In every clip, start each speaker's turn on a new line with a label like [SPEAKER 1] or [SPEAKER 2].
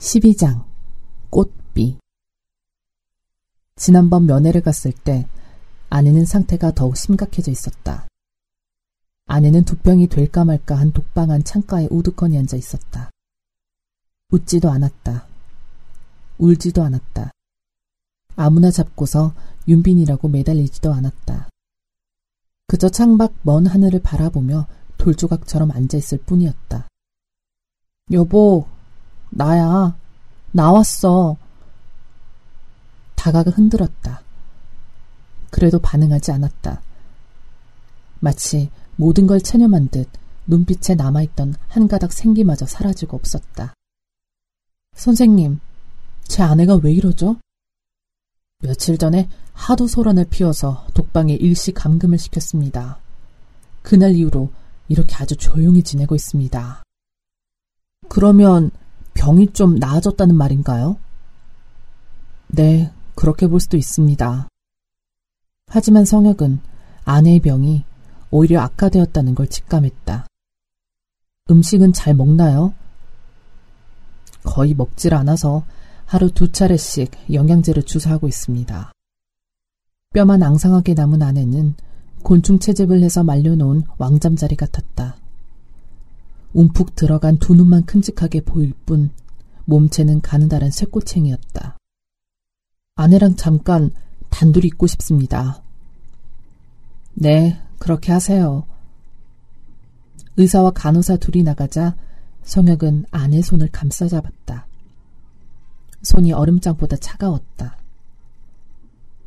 [SPEAKER 1] 12장 꽃비 지난번 면회를 갔을 때 아내는 상태가 더욱 심각해져 있었다. 아내는 두병이 될까 말까 한 독방한 창가에 우두커니 앉아 있었다. 웃지도 않았다. 울지도 않았다. 아무나 잡고서 윤빈이라고 매달리지도 않았다. 그저 창밖 먼 하늘을 바라보며 돌조각처럼 앉아있을 뿐이었다. 여보, 나야. 나왔어. 다가가 흔들었다. 그래도 반응하지 않았다. 마치 모든 걸 체념한 듯 눈빛에 남아있던 한 가닥 생기마저 사라지고 없었다. 선생님, 제 아내가 왜 이러죠? 며칠 전에 하도 소란을 피워서 독방에 일시 감금을 시켰습니다. 그날 이후로 이렇게 아주 조용히 지내고 있습니다. 그러면 병이 좀 나아졌다는 말인가요? 네, 그렇게 볼 수도 있습니다. 하지만 성혁은 아내의 병이 오히려 악화되었다는 걸 직감했다. 음식은 잘 먹나요? 거의 먹질 않아서 하루 두 차례씩 영양제를 주사하고 있습니다. 뼈만 앙상하게 남은 아내는 곤충 채집을 해서 말려놓은 왕잠자리 같았다. 움푹 들어간 두 눈만 큼직하게 보일 뿐 몸체는 가느다란 쇠꼬챙이였다. 아내랑 잠깐 단둘이 있고 싶습니다. 네, 그렇게 하세요. 의사와 간호사 둘이 나가자 성혁은 아내 손을 감싸 잡았다. 손이 얼음장보다 차가웠다.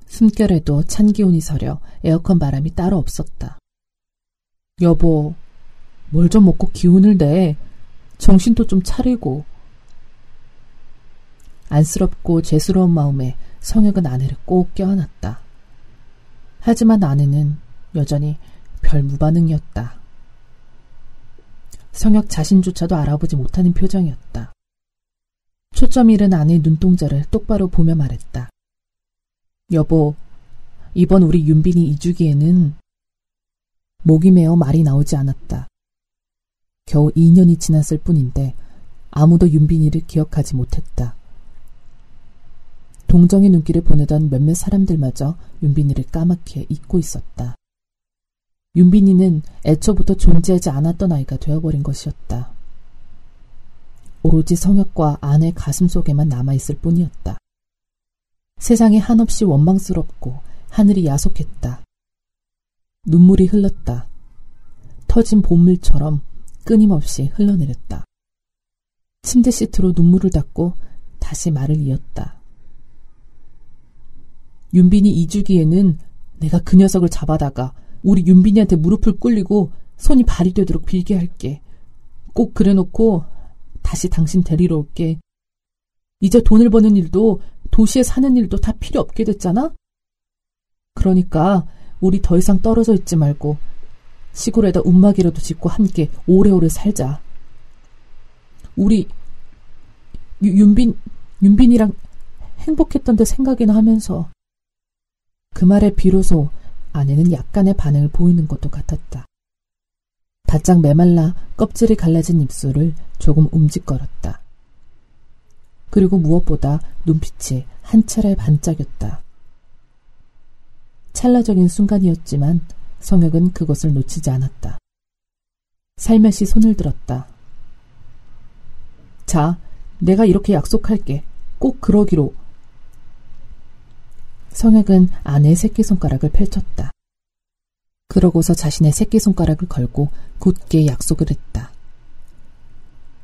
[SPEAKER 1] 숨결에도 찬 기운이 서려 에어컨 바람이 따로 없었다. 여보, 뭘 좀 먹고 기운을 내. 정신도 좀 차리고. 안쓰럽고 죄스러운 마음에 성혁은 아내를 꼭 껴안았다. 하지만 아내는 여전히 별 무반응이었다. 성혁 자신조차도 알아보지 못하는 표정이었다. 초점 잃은 아내의 눈동자를 똑바로 보며 말했다. 여보, 이번 우리 윤빈이 이주기에는 목이 메어 말이 나오지 않았다. 겨우 2년이 지났을 뿐인데 아무도 윤빈이를 기억하지 못했다. 동정의 눈길을 보내던 몇몇 사람들마저 윤빈이를 까맣게 잊고 있었다. 윤빈이는 애초부터 존재하지 않았던 아이가 되어버린 것이었다. 오로지 성혁과 아내 가슴 속에만 남아있을 뿐이었다. 세상이 한없이 원망스럽고 하늘이 야속했다. 눈물이 흘렀다. 터진 봄물처럼 끊임없이 흘러내렸다. 침대 시트로 눈물을 닦고 다시 말을 이었다. 윤빈이 이주기에는 내가 그 녀석을 잡아다가 우리 윤빈이한테 무릎을 꿇리고 손이 발이 되도록 빌게 할게. 꼭 그래놓고 다시 당신 데리러 올게. 이제 돈을 버는 일도 도시에 사는 일도 다 필요 없게 됐잖아? 그러니까 우리 더 이상 떨어져 있지 말고 시골에다 움막이라도 짓고 함께 오래오래 살자. 우리 윤빈 윤빈이랑 행복했던데 생각이나 하면서 그 말에 비로소 아내는 약간의 반응을 보이는 것도 같았다. 바짝 메말라 껍질이 갈라진 입술을 조금 움직거렸다. 그리고 무엇보다 눈빛이 한 차례 반짝였다. 찰나적인 순간이었지만 성혁은 그것을 놓치지 않았다. 살며시 손을 들었다. 자, 내가 이렇게 약속할게. 꼭 그러기로. 성혁은 아내의 새끼손가락을 펼쳤다. 그러고서 자신의 새끼손가락을 걸고 굳게 약속을 했다.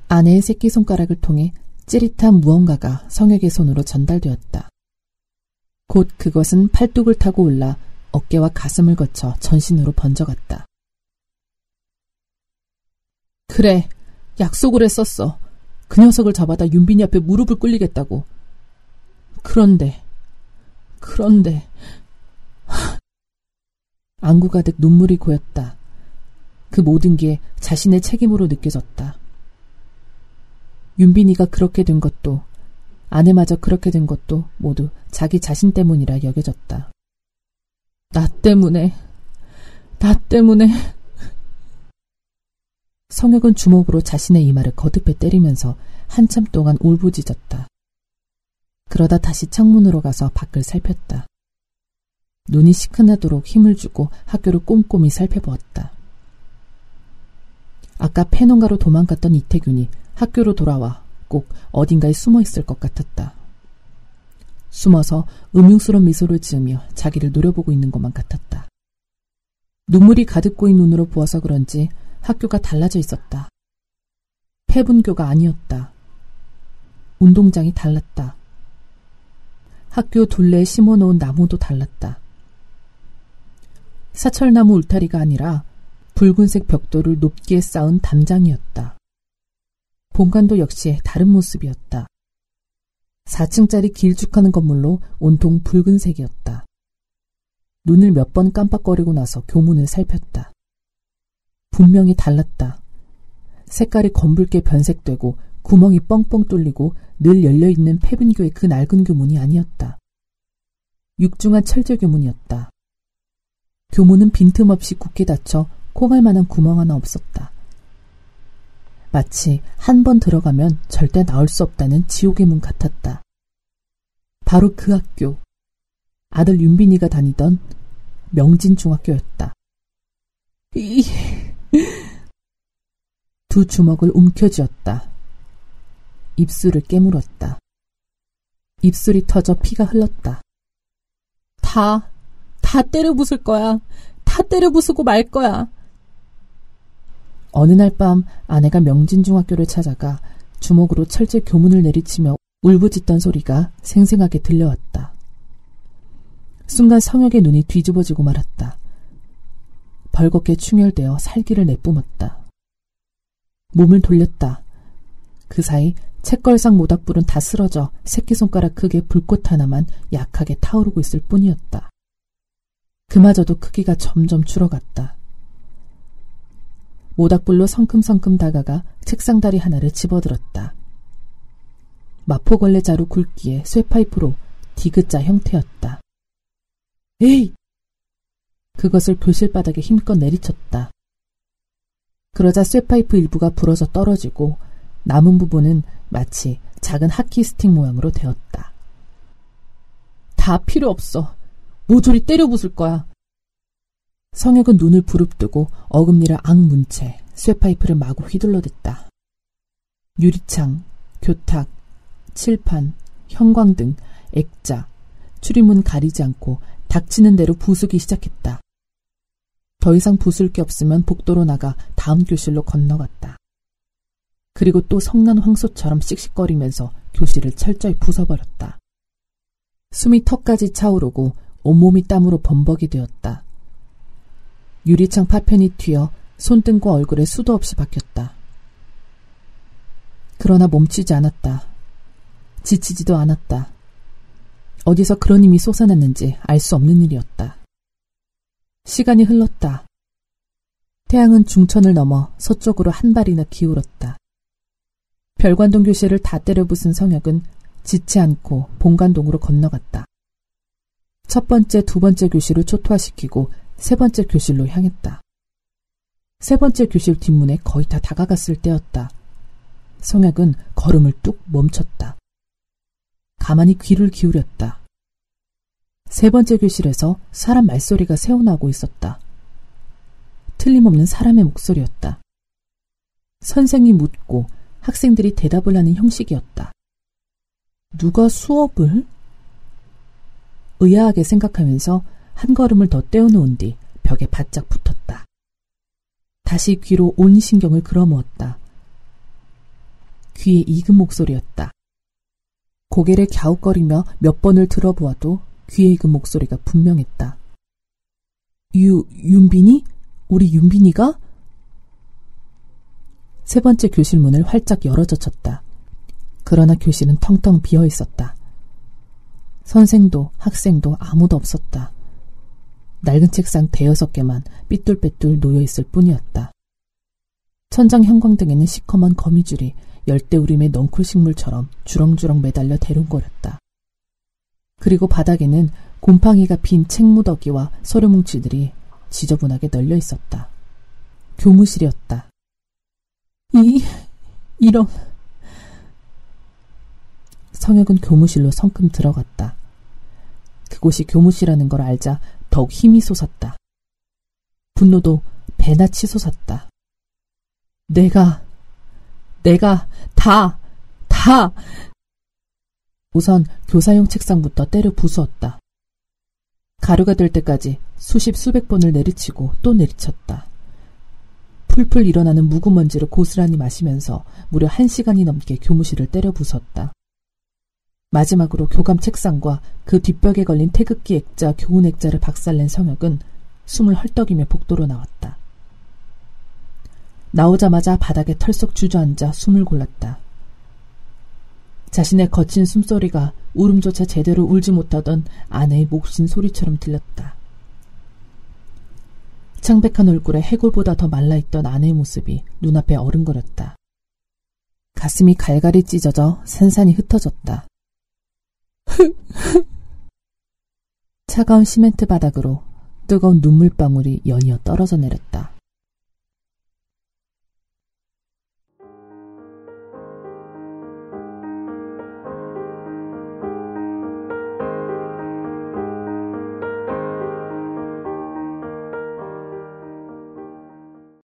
[SPEAKER 1] 아내의 새끼손가락을 통해 찌릿한 무언가가 성혁의 손으로 전달되었다. 곧 그것은 팔뚝을 타고 올라 어깨와 가슴을 거쳐 전신으로 번져갔다. 그래, 약속을 했었어. 그 녀석을 잡아다 윤빈이 앞에 무릎을 꿇리겠다고. 그런데 그런데 안구 가득 눈물이 고였다. 그 모든 게 자신의 책임으로 느껴졌다. 윤빈이가 그렇게 된 것도 아내마저 그렇게 된 것도 모두 자기 자신 때문이라 여겨졌다. 나 때문에, 나 때문에. 성혁은 주먹으로 자신의 이마를 거듭해 때리면서 한참 동안 울부짖었다. 그러다 다시 창문으로 가서 밖을 살폈다. 눈이 시큰하도록 힘을 주고 학교를 꼼꼼히 살펴보았다. 아까 패논가로 도망갔던 이태균이 학교로 돌아와 꼭 어딘가에 숨어 있을 것 같았다. 숨어서 음흉스러운 미소를 지으며 자기를 노려보고 있는 것만 같았다. 눈물이 가득 고인 눈으로 보아서 그런지 학교가 달라져 있었다. 폐분교가 아니었다. 운동장이 달랐다. 학교 둘레에 심어놓은 나무도 달랐다. 사철나무 울타리가 아니라 붉은색 벽돌을 높게 쌓은 담장이었다. 본관도 역시 다른 모습이었다. 4층짜리 길쭉하는 건물로 온통 붉은색이었다. 눈을 몇 번 깜빡거리고 나서 교문을 살폈다. 분명히 달랐다. 색깔이 검붉게 변색되고 구멍이 뻥뻥 뚫리고 늘 열려있는 폐분교의 그 낡은 교문이 아니었다. 육중한 철제 교문이었다. 교문은 빈틈없이 굳게 닫혀 콩할 만한 구멍 하나 없었다. 마치 한 번 들어가면 절대 나올 수 없다는 지옥의 문 같았다. 바로 그 학교. 아들 윤빈이가 다니던 명진중학교였다. 이... 두 주먹을 움켜쥐었다. 입술을 깨물었다. 입술이 터져 피가 흘렀다. 다, 다 때려 부술 거야. 다 때려 부수고 말 거야. 어느 날 밤 아내가 명진중학교를 찾아가 주먹으로 철제 교문을 내리치며 울부짖던 소리가 생생하게 들려왔다. 순간 성혁의 눈이 뒤집어지고 말았다. 벌겋게 충혈되어 살기를 내뿜었다. 몸을 돌렸다. 그 사이 책걸상 모닥불은 다 쓰러져 새끼손가락 크게 불꽃 하나만 약하게 타오르고 있을 뿐이었다. 그마저도 크기가 점점 줄어갔다. 모닥불로 성큼성큼 다가가 책상 다리 하나를 집어들었다. 마포걸레 자루 굵기에 쇠파이프로 디귿자 형태였다. 에이! 그것을 교실 바닥에 힘껏 내리쳤다. 그러자 쇠파이프 일부가 부러져 떨어지고 남은 부분은 마치 작은 하키 스틱 모양으로 되었다. 다 필요 없어. 모조리 때려 부술 거야. 성혁은 눈을 부릅뜨고 어금니를 악문 채 쇠파이프를 마구 휘둘러댔다. 유리창, 교탁, 칠판, 형광 등 액자, 출입문 가리지 않고 닥치는 대로 부수기 시작했다. 더 이상 부술 게 없으면 복도로 나가 다음 교실로 건너갔다. 그리고 또 성난 황소처럼 씩씩거리면서 교실을 철저히 부숴버렸다. 숨이 턱까지 차오르고 온몸이 땀으로 범벅이 되었다. 유리창 파편이 튀어 손등과 얼굴에 수도 없이 박혔다. 그러나 멈추지 않았다. 지치지도 않았다. 어디서 그런 힘이 솟아났는지 알 수 없는 일이었다. 시간이 흘렀다. 태양은 중천을 넘어 서쪽으로 한 발이나 기울었다. 별관동 교실을 다 때려 부순 성혁은 지치 않고 본관동으로 건너갔다. 첫 번째, 두 번째 교실을 초토화시키고 세 번째 교실로 향했다. 세 번째 교실 뒷문에 거의 다 다가갔을 때였다. 성혁은 걸음을 뚝 멈췄다. 가만히 귀를 기울였다. 세 번째 교실에서 사람 말소리가 새어나오고 있었다. 틀림없는 사람의 목소리였다. 선생이 묻고 학생들이 대답을 하는 형식이었다. 누가 수업을? 의아하게 생각하면서 한 걸음을 더 떼어놓은 뒤 벽에 바짝 붙었다. 다시 귀로 온 신경을 끌어모았다. 귀에 익은 목소리였다. 고개를 갸웃거리며 몇 번을 들어보아도 귀에 익은 목소리가 분명했다. 유, 윤빈이? 우리 윤빈이가? 세 번째 교실 문을 활짝 열어젖혔다. 그러나 교실은 텅텅 비어 있었다. 선생도 학생도 아무도 없었다. 낡은 책상 대여섯 개만 삐뚤빼뚤 놓여 있을 뿐이었다. 천장 형광등에는 시커먼 거미줄이 열대우림의 넝쿨 식물처럼 주렁주렁 매달려 대롱거렸다. 그리고 바닥에는 곰팡이가 핀 책무더기와 서류뭉치들이 지저분하게 널려 있었다. 교무실이었다. 이, 이런. 성혁은 교무실로 성큼 들어갔다. 그곳이 교무실이라는 걸 알자 더욱 힘이 솟았다. 분노도 배나 치 솟았다. 내가, 내가, 다, 다! 우선 교사용 책상부터 때려 부수었다. 가루가 될 때까지 수십 수백 번을 내리치고 또 내리쳤다. 풀풀 일어나는 묵은 먼지를 고스란히 마시면서 무려 한 시간이 넘게 교무실을 때려 부쉈다. 마지막으로 교감 책상과 그 뒷벽에 걸린 태극기 액자, 교훈 액자를 박살낸 성혁은 숨을 헐떡이며 복도로 나왔다. 나오자마자 바닥에 털썩 주저앉아 숨을 골랐다. 자신의 거친 숨소리가 울음조차 제대로 울지 못하던 아내의 목신 소리처럼 들렸다. 창백한 얼굴에 해골보다 더 말라있던 아내의 모습이 눈앞에 어른거렸다. 가슴이 갈갈이 찢어져 산산이 흩어졌다. 차가운 시멘트 바닥으로 뜨거운 눈물방울이 연이어 떨어져 내렸다.